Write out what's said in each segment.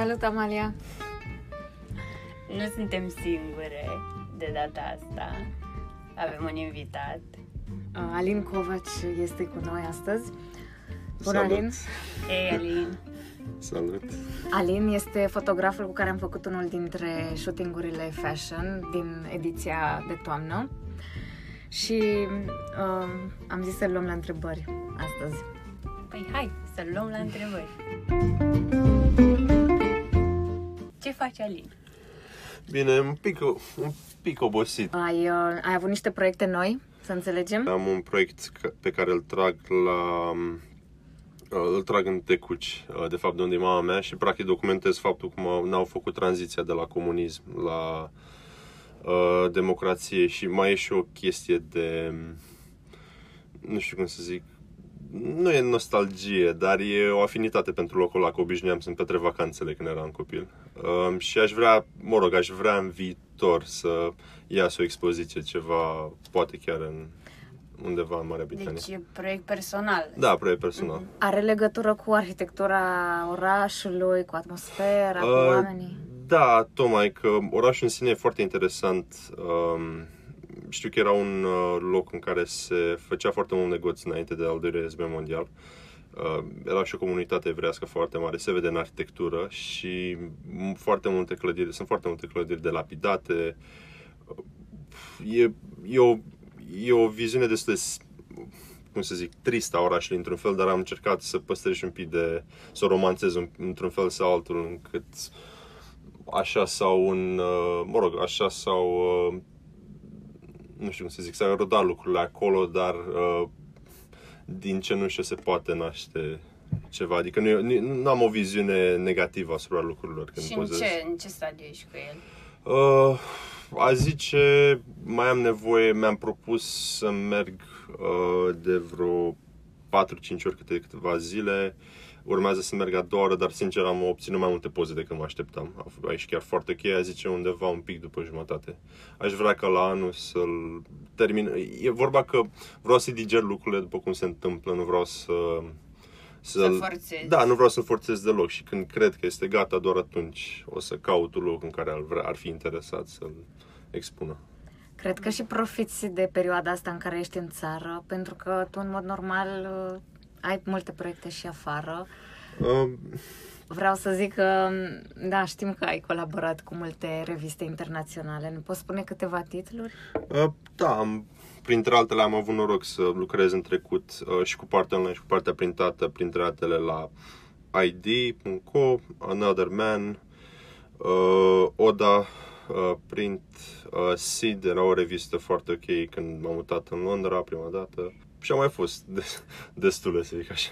Salut, Amalia! Nu suntem singure de data asta. Avem un invitat. Uh, Alin Covaci este cu noi astăzi. Bună, Salut. Alin! Hei, Alin! Salut! Alin este fotograful cu care am făcut unul dintre shootingurile fashion din ediția de toamnă și uh, am zis să-l luăm la întrebări astăzi. Păi hai să luăm la întrebări. Ce faci, Alin? Bine, un pic, un pic obosit. Ai, uh, ai avut niște proiecte noi, să înțelegem? Am un proiect ca- pe care îl trag la... uh, Îl trag în Tecuci, uh, de fapt de unde e mama mea și practic documentez faptul cum au, n-au făcut tranziția de la comunism la uh, democrație și mai e și o chestie de... Nu știu cum să zic... Nu e nostalgie, dar e o afinitate pentru locul ăla, că obișnuiam să-mi petrec vacanțele când eram copil. Um, și aș vrea, mă rog, aș vrea în viitor să ias o expoziție, ceva, poate chiar în undeva în Marea Britanie. Deci e proiect personal. Da, proiect personal. Are legătură cu arhitectura orașului, cu atmosfera, cu Uh, oamenii? Da, tocmai că orașul în sine e foarte interesant. Um, știu că era un uh, loc în care se făcea foarte mult negoț înainte de al doilea război mondial. Uh, era și o comunitate evrească foarte mare, se vede în arhitectură și m- foarte multe clădiri, sunt foarte multe clădiri delapidate. Uh, E, e, o, e o viziune destul de, s- cum să zic, tristă a orașului într-un fel, dar am încercat să păstrez și un pic de, să o romanțez un- într-un fel sau altul, încât așa sau un, uh, mă rog, așa sau, uh, nu știu cum să zic, s-au rodat lucrurile acolo, dar uh, din cenușă se poate naște ceva. Adică nu, e- nu, nu am o viziune negativă asupra lucrurilor când Și în pozez. ce, în ce stadiu ești cu el? Uh, a zice, mai am nevoie, mi-am propus să merg uh, de vreo 4-5 ori câte câteva zile. Urmează să merg a doua oră, dar sincer am obținut mai multe poze decât mă așteptam. A fost aici chiar foarte ok, a zice undeva un pic după jumătate. Aș vrea ca la anul să-l termin. E vorba că vreau să diger lucrurile după cum se întâmplă, nu vreau să... Să forțezi. Da, nu vreau să forțez deloc și când cred că este gata, doar atunci o să caut un loc în care ar, vrea, ar fi interesat să-l expună. Cred că și profiți de perioada asta în care ești în țară, pentru că tu, în mod normal, uh, ai multe proiecte și afară. Uh, Vreau să zic că, da, știm că ai colaborat cu multe reviste internaționale. Ne poți spune câteva titluri? uh, da, am, printre altele am avut noroc să lucrez în trecut uh, și cu partea online și cu partea printată, printre altele la ID.co, Another Man, uh, Oda, uh, Print, uh, Seed, era o revistă foarte ok când m-am mutat în Londra prima dată. Și am mai fost de, destule, să zic așa.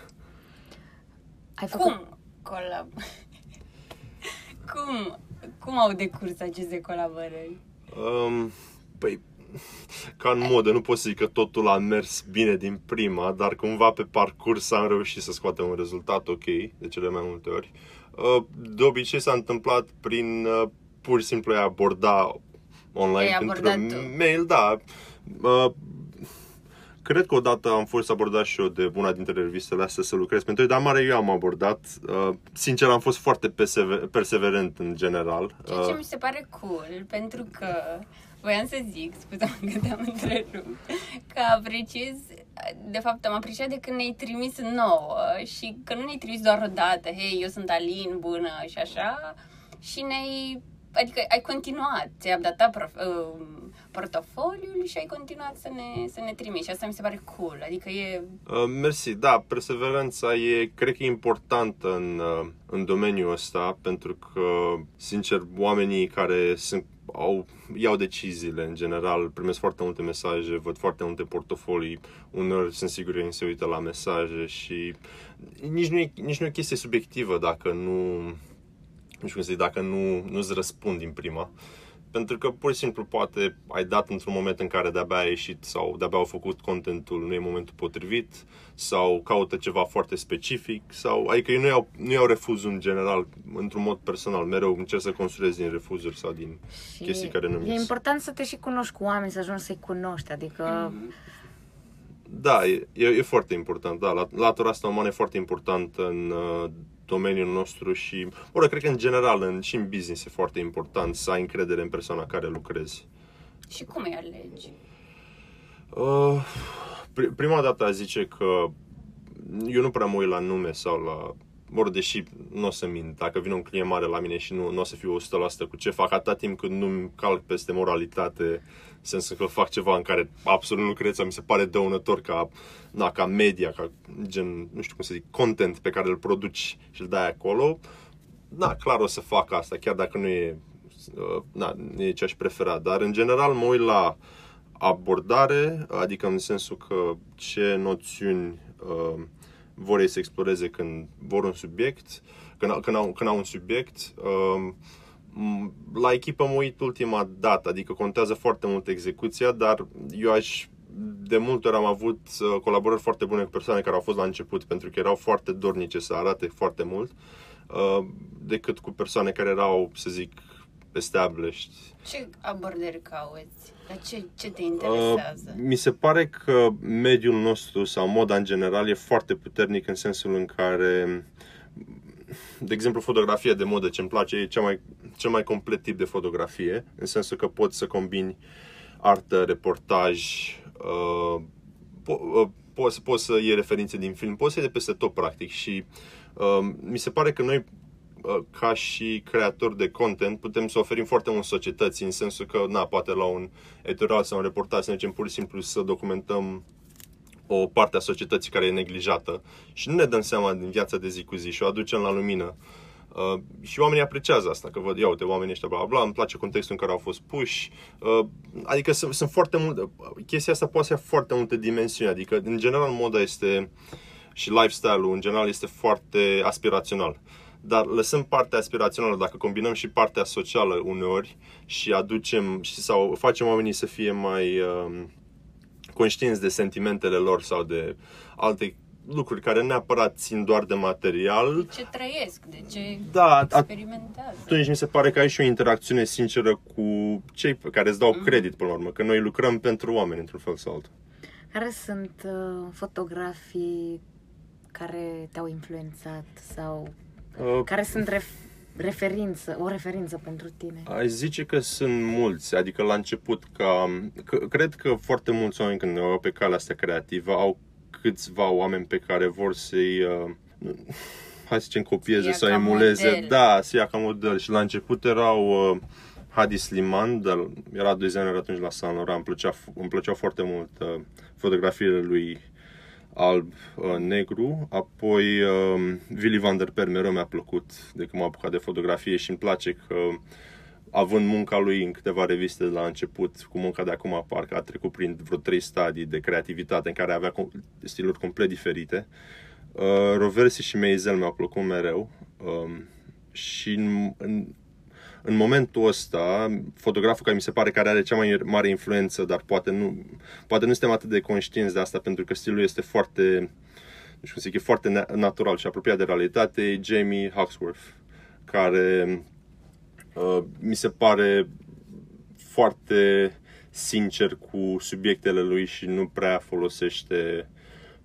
Ai făcut... Cum colab... cum, cum au decurs aceste colaborări? Um, păi, ca în modă, nu pot să zic că totul a mers bine din prima, dar cumva pe parcurs am reușit să scoatem un rezultat ok, de cele mai multe ori. Uh, De obicei s-a întâmplat prin uh, pur și simplu a aborda online Ai printr-un abordat tu. mail, da. Uh, Cred că odată am fost abordat și eu de una dintre revistele astea să lucrez pentru ei, dar mare eu am abordat. Uh, Sincer, am fost foarte persever- perseverent în general. Ceea ce Uh, mi se pare cool, pentru că voiam să zic, scuze-mă că te-am întrerupt, că apreciez, de fapt am apreciat de când ne-ai trimis nouă și că nu ne-ai trimis doar o dată, hei, eu sunt Alin, bună și așa, și ne-ai, adică ai continuat, ți-ai updatat prof, uh, portofoliul și ai continuat să ne, să ne trimiți și asta mi se pare cool, adică e, Uh, mersi. Da, perseverența e, cred că e importantă în, uh, în domeniul ăsta, pentru că, sincer, oamenii care sunt, au, iau deciziile în general, primesc foarte multe mesaje, văd foarte multe portofolii, uneori sunt sigur că se uită la mesaje și nici nu e, nici nu e o chestie subiectivă dacă nu, nu știu cum să zic, dacă nu, nu-ți răspund din prima. Pentru că pur și simplu poate ai dat într-un moment în care de-abia ai ieșit sau de-abia au făcut contentul, nu e momentul potrivit sau caută ceva foarte specific sau adică eu nu iau, nu iau refuzul în general, într-un mod personal, mereu încerc să construiesc din refuzuri sau din Și chestii care nu E mi important să te și cunoști cu oameni, să ajungi să-i cunoști, adică... Da, e, e, e foarte important, da. La- Latura asta umană e foarte importantă în uh, domeniul nostru și, mă rog, cred că în general, în, și în business e foarte important să ai încredere în persoana care lucrezi. Și cum îi alegi? Uh, pri- prima dată a zice că eu nu prea mă uit la nume sau la... Mă deși nu o să mint, dacă vine un client mare la mine și nu, nu o să fiu 100% cu ce fac, atâta timp când nu-mi calc peste moralitate, în sensul că fac ceva în care absolut nu cred sau mi se pare dăunător ca, na, ca media, ca gen, nu știu cum să zic, content pe care îl produci și îl dai acolo, da, clar o să fac asta, chiar dacă nu e, uh, na, nu e ce aș prefera, dar în general mă uit la abordare, adică în sensul că ce noțiuni uh, vor ei să exploreze când vor un subiect, când, au- când, au, când au un subiect. Uh, m- la echipă mă uit ultima dată, adică contează foarte mult execuția, dar eu aș de multe ori am avut uh, colaborări foarte bune cu persoane care au fost la început pentru că erau foarte dornice să arate foarte mult uh, decât cu persoane care erau, să zic, established. Ce abordări cauți? La ce, ce te Uh, interesează? mi se pare că mediul nostru sau moda în general e foarte puternic în sensul în care de exemplu, fotografia de modă ce îmi place e cea mai, cel mai complet tip de fotografie, în sensul că poți să combini artă, reportaj, uh, po- uh, poți, poți să iei referințe din film, poți să iei de peste tot, practic, și uh, mi se pare că noi uh, ca și creatori de content putem să oferim foarte mult societății în sensul că, na, poate la un editorial sau un reportaj să mergem pur și simplu să documentăm o parte a societății care e neglijată și nu ne dăm seama din viața de zi cu zi și o aducem la lumină. Uh, și oamenii apreciază asta, că văd, ia uite, oamenii ăștia, bla, bla, bla, îmi place contextul în care au fost puși. Uh, adică sunt, sunt foarte multe, chestia asta poate să ia foarte multe dimensiuni, adică, în general, moda este, și lifestyle-ul, în general, este foarte aspirațional. Dar lăsând partea aspirațională, dacă combinăm și partea socială uneori și aducem, și, sau facem oamenii să fie mai uh, conștienți de sentimentele lor sau de alte lucruri care neapărat țin doar de material, Ce trăiesc? De ce da, at- experimentează? atunci mi se pare că ai și o interacțiune sinceră cu cei pe care îți dau credit până la urmă, că noi lucrăm pentru oameni într-un fel sau altul. Care sunt uh, fotografii care te-au influențat sau Uh, care sunt ref- referință, o referință pentru tine? Aș zice că sunt mulți, adică la început ca, că, cred că foarte mulți oameni când au pe calea asta creativă au câțiva oameni pe care vor să-i, uh, hai să zicem, copieze ia sau ca emuleze. model. Da, să ia ca model. Și la început erau uh, Hadi Sliman, dar era designer atunci la Saint Laurent, îmi, plăcea, îmi plăceau foarte mult uh, fotografiile lui alb, uh, negru, apoi uh, Willy van der Per mereu mi-a plăcut de când m-am apucat de fotografie și îmi place că având munca lui în câteva reviste de la început, cu munca de acum, parcă a trecut prin vreo trei stadii de creativitate în care avea com- stiluri complet diferite. Uh, Roversi și Meizel mi-au plăcut mereu um, și în, în, în momentul ăsta, fotograful care mi se pare care are cea mai mare influență, dar poate nu, poate nu suntem atât de conștienți de asta pentru că stilul este foarte, nu știu cum să zic, e foarte na- natural și apropiat de realitate, e Jamie Hawksworth, care uh, mi se pare foarte sincer cu subiectele lui și nu prea folosește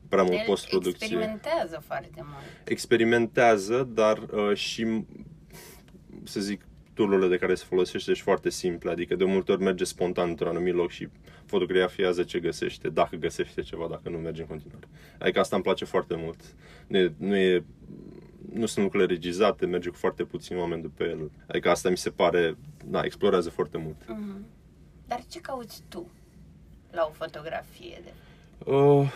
prea mult El postproducție experimentează foarte mult. experimentează, dar uh, și, să zic, tool de care se folosește și foarte simple, adică de multe ori merge spontan într-un anumit loc și fotografiază ce găsește, dacă găsește ceva, dacă nu merge în continuare. Adică asta îmi place foarte mult. Nu e, nu, e, nu sunt lucrurile regizate, merge cu foarte puțini oameni după el. Adică asta mi se pare, da, explorează foarte mult. Mhm. Dar ce cauți tu la o fotografie? De... Uh,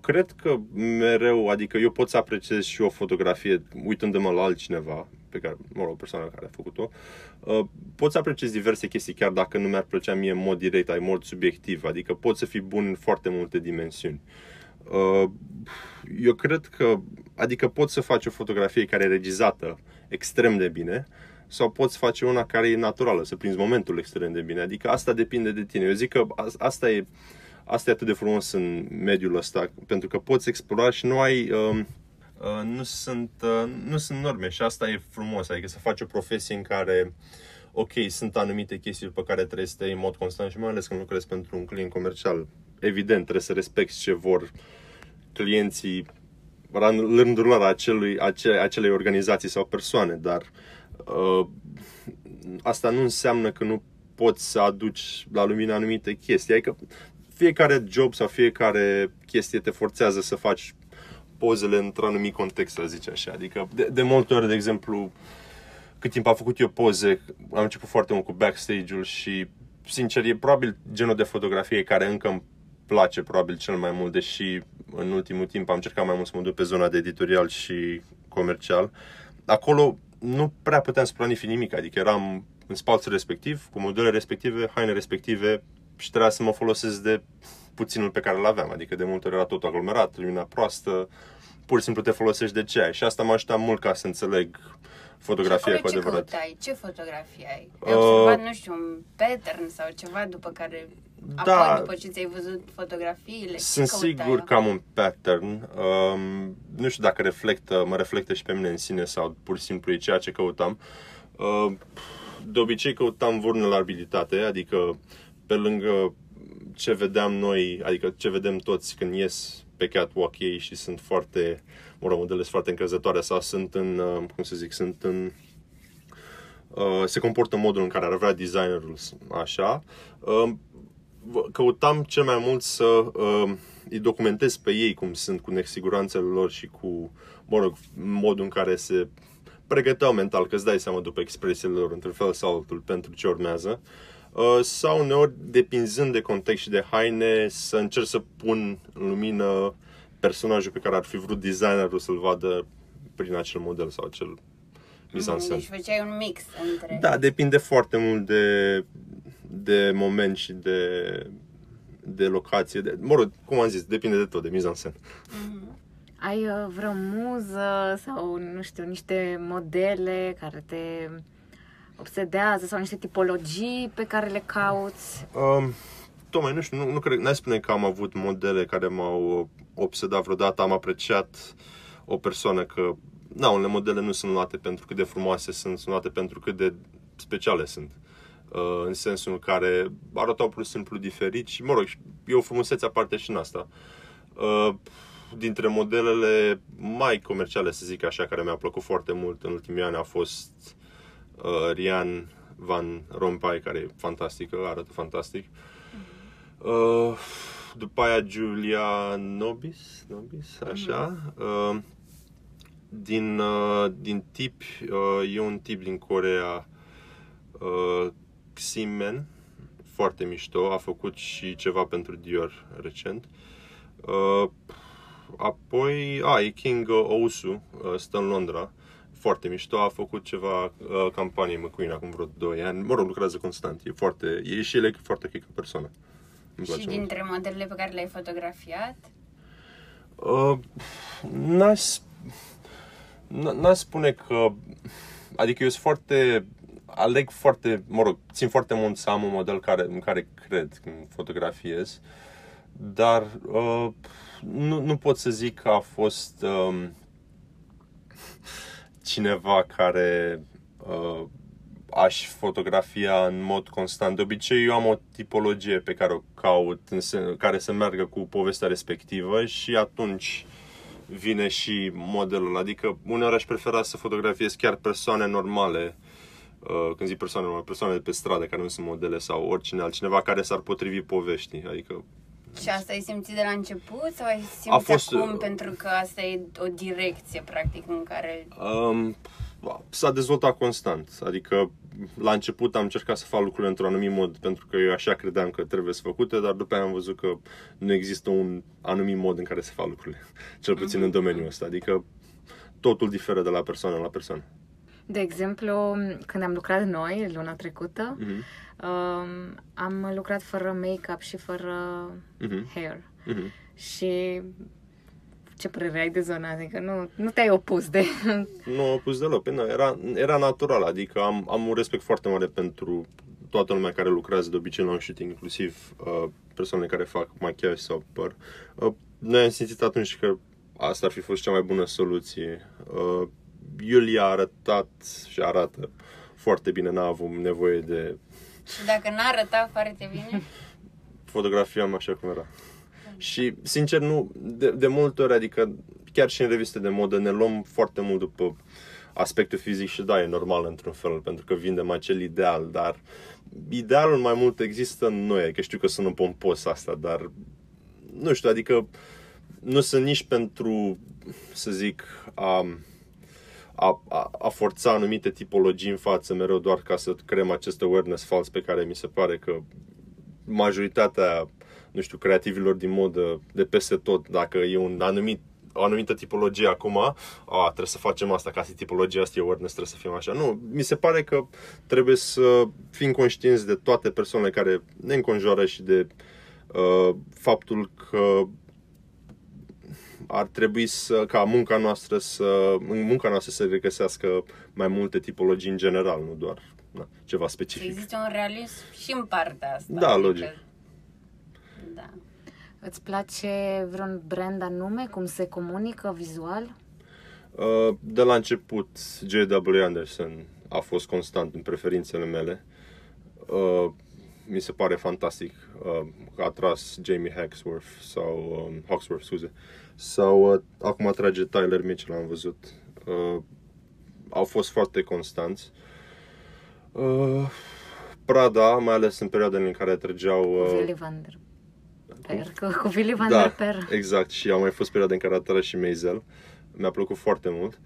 cred că mereu, adică eu pot să apreciez și o fotografie uitându-mă la altcineva, pe care, mă rog, o persoană care a făcut-o, uh, pot să apreciez diverse chestii, chiar dacă nu mi-ar plăcea mie în mod direct, ai mod subiectiv, adică pot să fii bun în foarte multe dimensiuni. Uh, eu cred că, adică poți să faci o fotografie care e regizată extrem de bine, sau poți face una care e naturală, să prinzi momentul extrem de bine. Adică asta depinde de tine. Eu zic că a- asta e, asta e atât de frumos în mediul ăsta, pentru că poți explora și nu ai... Um, uh, nu, sunt, uh, nu sunt norme și asta e frumos, adică să faci o profesie în care ok, sunt anumite chestii pe care trebuie să te iei în mod constant și mai ales când lucrezi pentru un client comercial evident, trebuie să respecti ce vor clienții la rândul lor acelui, ace, acelei organizații sau persoane, dar uh, asta nu înseamnă că nu poți să aduci la lumină anumite chestii. Adică fiecare job sau fiecare chestie te forțează să faci pozele într-un anumit context, să zice așa. Adică de, de multe ori, de exemplu, cât timp am făcut eu poze, am început foarte mult cu backstage-ul și sincer, e probabil genul de fotografie care încă îmi place probabil cel mai mult, deși în ultimul timp am încercat mai mult să mă duc pe zona de editorial și comercial. Acolo nu prea puteam să planific nimic, adică eram în spațiul respectiv, cu modele respective, haine respective și trebuia să mă folosesc de puținul pe care îl aveam, adică de multe ori era tot aglomerat, lumina proastă, pur și simplu te folosești de ce ai. Și asta m-a ajutat mult ca să înțeleg fotografia și cu adevărat. Ce căutai? Ce fotografie ai? Ai uh, observat, nu știu, un pattern sau ceva după care... Da, apoi, după ce ți-ai văzut fotografiile, Sunt sigur că am un pattern. Um, nu știu dacă reflectă, mă reflectă și pe mine în sine sau pur și simplu e ceea ce căutam. Uh, de obicei căutam vulnerabilitate, adică pe lângă ce vedeam noi, adică ce vedem toți când ies pe catwalk ei și sunt foarte, mă rog, modele foarte încrezătoare sau sunt în, uh, cum să zic, sunt în, uh, se comportă în modul în care ar vrea designerul, așa. Uh, căutam cel mai mult să uh, îi documentez pe ei cum sunt cu nesiguranțele lor și cu, mă rog, modul în care se pregăteau mental, că îți dai seama după expresiile lor într-un fel sau altul pentru ce urmează. Uh, sau uneori, depinzând de context și de haine, să încerc să pun în lumină personajul pe care ar fi vrut designerul să-l vadă prin acel model sau acel mise mm, Deci făceai un mix între... Da, depinde foarte mult de, de moment și de, de locație. De, mă rog, cum am zis, depinde de tot, de mise en scène. Mm-hmm. Ai uh, vreo muză sau, nu știu, niște modele care te obsedează sau niște tipologii pe care le cauți? Um, tocmai, nu știu, nu, nu cred, n-ai spune că am avut modele care m-au obsedat vreodată, am apreciat o persoană că, na, unele modele nu sunt luate pentru cât de frumoase sunt, sunt luate pentru cât de speciale sunt. Uh, în sensul în care arătau pur și simplu diferit și, mă rog, e o frumusețe aparte și în asta. Uh, dintre modelele mai comerciale, să zic așa, care mi-a plăcut foarte mult în ultimii ani a fost uh, Rian Van Rompuy, care e fantastică, arată fantastic. Uh, după aia Julia Nobis, Nobis așa. Uh, din, uh, din tip, uh, e un tip din Corea, uh, Ximen, foarte mișto, a făcut și ceva pentru Dior recent. Uh, apoi, a, e King Ousu, uh, stă în Londra, foarte mișto, a făcut ceva uh, campanie McQueen acum vreo 2 ani. Mă rog, lucrează constant, e foarte, e și el foarte ok ca persoană. Și dintre mult. modelele pe care le-ai fotografiat? Uh, n-aș, n-aș spune că, adică eu sunt foarte, aleg foarte, mă rog, țin foarte mult să am un model care, în care cred când fotografiez, dar uh, nu, nu pot să zic că a fost um, cineva care uh, aș fotografia în mod constant. De obicei eu am o tipologie pe care o caut, în sen- care să meargă cu povestea respectivă și atunci vine și modelul. Adică uneori aș prefera să fotografiez chiar persoane normale, uh, când zic persoane normale, persoane de pe stradă care nu sunt modele sau oricine altcineva care s-ar potrivi poveștii. Adică și asta ai simțit de la început sau ai simțit a fost, acum uh, pentru că asta e o direcție practic în care... Um, s-a dezvoltat constant, adică la început am încercat să fac lucrurile într-un anumit mod pentru că eu așa credeam că trebuie să făcute, dar după aia am văzut că nu există un anumit mod în care să fac lucrurile, cel puțin mm-hmm. în domeniul ăsta, adică totul diferă de la persoană la persoană. De exemplu, când am lucrat noi luna trecută, mm-hmm Um, am lucrat fără make-up și fără uh-huh. hair. Uh-huh. Și ce părere ai de zona? Adică nu, nu te-ai opus de... Nu opus deloc. Păi, nu, era, era natural, adică am, am un respect foarte mare pentru toată lumea care lucrează de obicei la un shooting, inclusiv uh, persoanele care fac machiaj sau păr. Uh, noi am simțit atunci că asta ar fi fost cea mai bună soluție. Uh, Iulia a arătat și arată foarte bine, n-a avut nevoie de și dacă n-a arătat foarte bine? fotografiam așa cum era. Și, sincer, nu, de, de multe ori, adică chiar și în reviste de modă ne luăm foarte mult după aspectul fizic și da, e normal într-un fel, pentru că vindem acel ideal, dar idealul mai mult există în noi, că adică știu că sunt pompos asta, dar nu știu, adică nu sunt nici pentru, să zic, a, a, a, a forța anumite tipologii în față mereu doar ca să creăm acest awareness fals pe care mi se pare că majoritatea, nu știu, creativilor din modă de peste tot, dacă e un anumit o anumită tipologie acum, a, trebuie să facem asta, ca să tipologia asta e awareness, trebuie să fim așa. Nu, mi se pare că trebuie să fim conștienți de toate persoanele care ne înconjoară și de uh, faptul că ar trebui să, ca munca noastră să, în munca noastră să regăsească mai multe tipologii în general, nu doar na, ceva specific. Există un realism și în partea asta. Da, adică, logic. Da. Îți place vreun brand anume? Cum se comunică vizual? Uh, de la început, J.W. Anderson a fost constant în preferințele mele. Uh, mi se pare fantastic. Uh, a tras Jamie Hawksworth sau um, Hawksworth, scuze. Sau uh, acum atrage Tyler Mitchell, am văzut. Uh, au fost foarte constanți. Uh, Prada, mai ales în perioada în care trăgeau... Uh, Willy Van der Per, cu, cu Willy Van da, der Per. exact. Și au mai fost perioade în care a tras și Maisel. Mi-a plăcut foarte mult.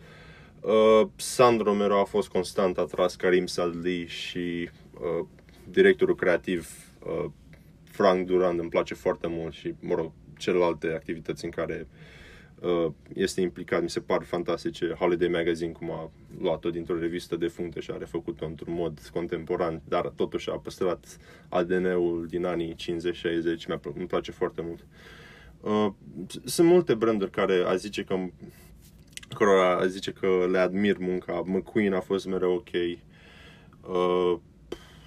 Uh, Sandro Mero a fost constant, a tras Karim Sadli și uh, directorul creativ uh, Frank Durand îmi place foarte mult și, mă rog, celelalte activități în care uh, este implicat, mi se par fantastice. Holiday Magazine, cum a luat-o dintr-o revistă de functe și a refăcut-o într-un mod contemporan, dar totuși a păstrat ADN-ul din anii 50-60, îmi place foarte mult. Uh, sunt multe branduri care a zice că cărora a zice că le admir munca. McQueen a fost mereu ok. Uh,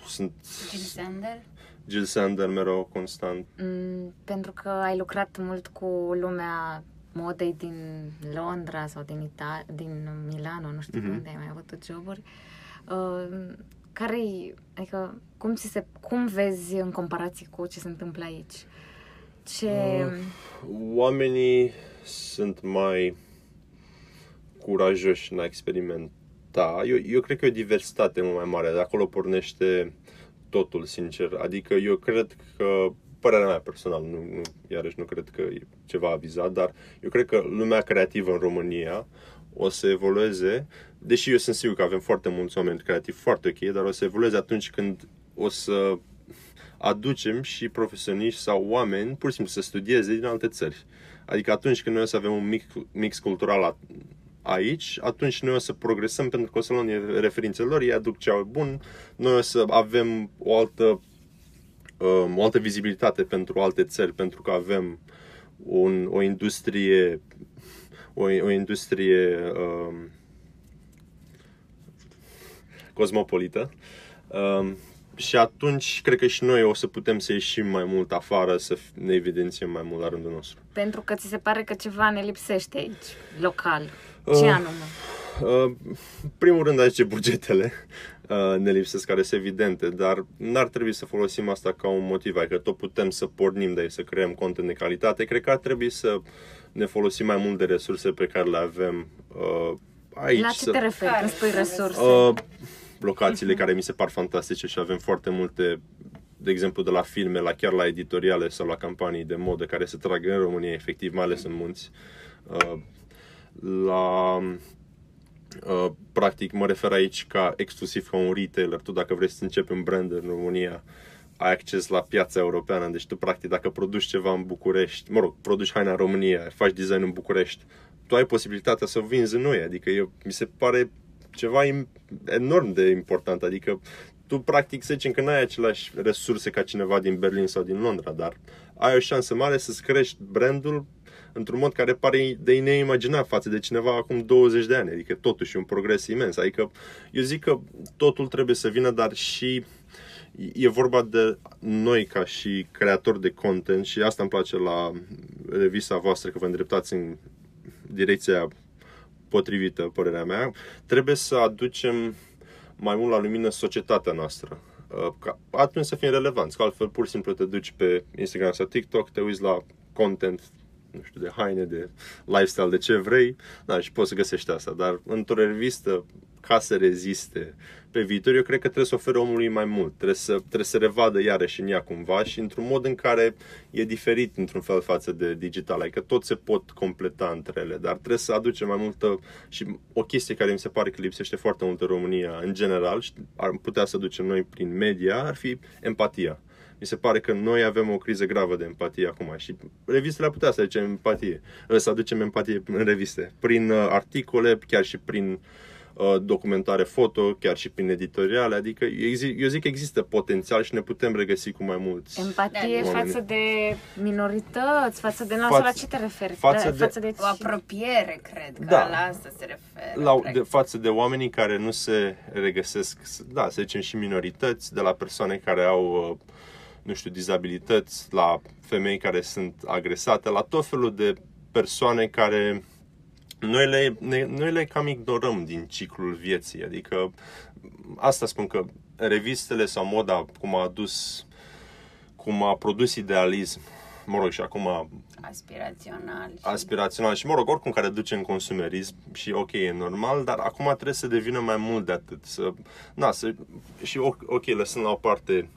sunt... Jill Sander? Jill Sander mereu constant. Mm, pentru că ai lucrat mult cu lumea modei din Londra sau din, Ita- din Milano, nu știu mm-hmm. unde ai mai avut joburi. Uh, care adică, cum, ți se, cum vezi în comparație cu ce se întâmplă aici? Ce... Uh, oamenii sunt mai curajoși în a experimenta. Eu, eu cred că e o diversitate mult mai mare. De acolo pornește totul, sincer. Adică eu cred că părerea mea personală, nu, nu, iarăși nu cred că e ceva avizat, dar eu cred că lumea creativă în România o să evolueze, deși eu sunt sigur că avem foarte mulți oameni creativi foarte ok, dar o să evolueze atunci când o să aducem și profesioniști sau oameni pur și simplu să studieze din alte țări. Adică atunci când noi o să avem un mic, mix cultural aici, atunci noi o să progresăm pentru că o să luăm referințele lor, ei aduc cea bun, noi o să avem o altă um, o altă vizibilitate pentru alte țări, pentru că avem un, o industrie o, o industrie um, cosmopolită um, și atunci cred că și noi o să putem să ieșim mai mult afară, să ne evidențiem mai mult la rândul nostru. Pentru că ți se pare că ceva ne lipsește aici, local. Ce uh, anume? Uh, primul rând, aici bugetele uh, ne lipsesc, care sunt evidente, dar n-ar trebui să folosim asta ca un motiv, adică tot putem să pornim de aici, să creăm content de calitate. Cred că ar trebui să ne folosim mai mult de resurse pe care le avem uh, aici. La ce să... te referi când spui resurse? Uh, locațiile uh-huh. care mi se par fantastice și avem foarte multe de exemplu, de la filme, la chiar la editoriale sau la campanii de modă care se trag în România, efectiv, mai ales în munți. Uh, la Uh, practic mă refer aici ca exclusiv ca un retailer. Tu dacă vrei să începi un brand în România, ai acces la piața europeană. Deci tu practic dacă produci ceva în București, mă rog, produci haina în România, faci design în București, tu ai posibilitatea să o vinzi în noi. Adică eu, mi se pare ceva enorm de important. Adică tu practic să zicem că nu ai aceleași resurse ca cineva din Berlin sau din Londra, dar ai o șansă mare să-ți crești brandul într-un mod care pare de neimaginat față de cineva acum 20 de ani. Adică totuși un progres imens. Adică eu zic că totul trebuie să vină, dar și e vorba de noi ca și creatori de content și asta îmi place la revista voastră, că vă îndreptați în direcția potrivită, părerea mea. Trebuie să aducem mai mult la lumină societatea noastră. Uh, ca atunci să fim relevanți, că altfel pur și simplu te duci pe Instagram sau TikTok, te uiți la content nu știu, de haine, de lifestyle, de ce vrei, da, și poți să găsești asta. Dar într-o revistă, ca să reziste pe viitor, eu cred că trebuie să ofere omului mai mult. Trebuie să, trebuie să revadă iarăși în ea cumva și într-un mod în care e diferit într-un fel față de digital. Adică tot se pot completa între ele, dar trebuie să aduce mai multă și o chestie care mi se pare că lipsește foarte mult în România în general și ar putea să ducem noi prin media, ar fi empatia. Mi se pare că noi avem o criză gravă de empatie acum și revistele ar putea să aducem empatie, să aducem empatie în reviste, prin uh, articole, chiar și prin uh, Uh, documentare foto, chiar și prin editoriale, adică eu zic că există potențial și ne putem regăsi cu mai mulți Empatie oameni. față de minorități, față de... Nu, față, la ce te referi? Față de, față de... O apropiere, cred, că da, la asta se referă. La, de, față de oamenii care nu se regăsesc, da, să zicem și minorități, de la persoane care au uh, nu știu, dizabilități, la femei care sunt agresate, la tot felul de persoane care noi le, ne, noi le cam ignorăm din ciclul vieții. Adică asta spun că revistele sau moda cum a adus, cum a produs idealism, mă rog, și acum aspirațional. Și... Aspirațional și, mă rog, oricum care duce în consumerism și ok, e normal, dar acum trebuie să devină mai mult de atât. Să, na, să, și ok, lăsând la o parte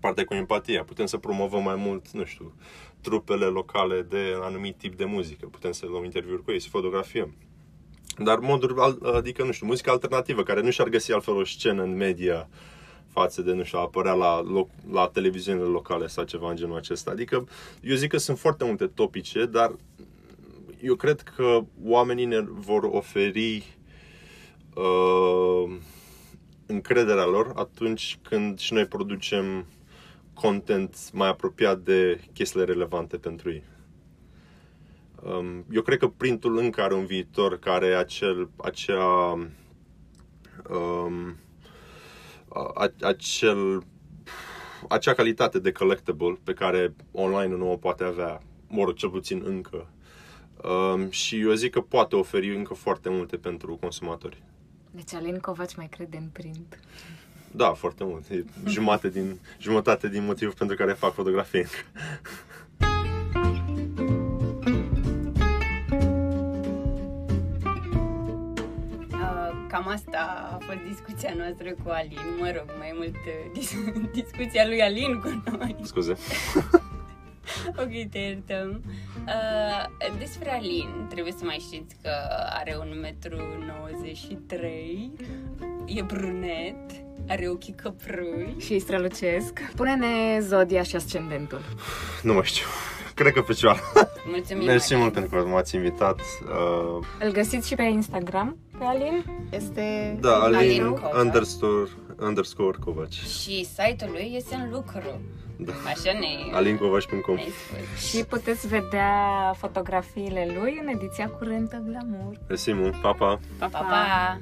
partea cu empatia, putem să promovăm mai mult, nu știu, trupele locale de anumit tip de muzică. Putem să luăm interviuri cu ei, să fotografiem. Dar moduri, adică, nu știu, muzică alternativă, care nu și-ar găsi altfel o scenă în media față de, nu știu, a apărea la, loc, la televiziunile locale sau ceva în genul acesta. Adică, eu zic că sunt foarte multe topice, dar eu cred că oamenii ne vor oferi uh, încrederea lor atunci când și noi producem content mai apropiat de chestiile relevante pentru ei. Um, eu cred că printul încă are un viitor care acel, acea, um, acel, acea calitate de collectible pe care online nu o poate avea, mă rog, cel puțin încă. Um, și eu zic că poate oferi încă foarte multe pentru consumatori. Deci Alin Covaci mai crede în print. Da, foarte mult. E jumătate din, jumătate din motivul pentru care fac fotografie. Uh, cam asta a fost discuția noastră cu Alin. Mă rog, mai mult uh, dis- discuția lui Alin cu noi. Scuze. ok, te iertăm. Uh, despre Alin, trebuie să mai știți că are un metru 93, e brunet, are ochii căprui. Și îi strălucesc. Pune-ne zodia și ascendentul. Nu mai știu. Cred că Fecioară. Mulțumim, Mersi mult pentru că m-ați invitat. Uh... Îl găsiți și pe Instagram, pe Alin? Este... Da, Alin, Alin underscore, underscore Covaci. Și site-ul lui este în lucru. Da. Așa ne alincovaci.com Și puteți vedea fotografiile lui în ediția curentă Glamour. Mersi mult, pa, pa! Pa, pa! pa.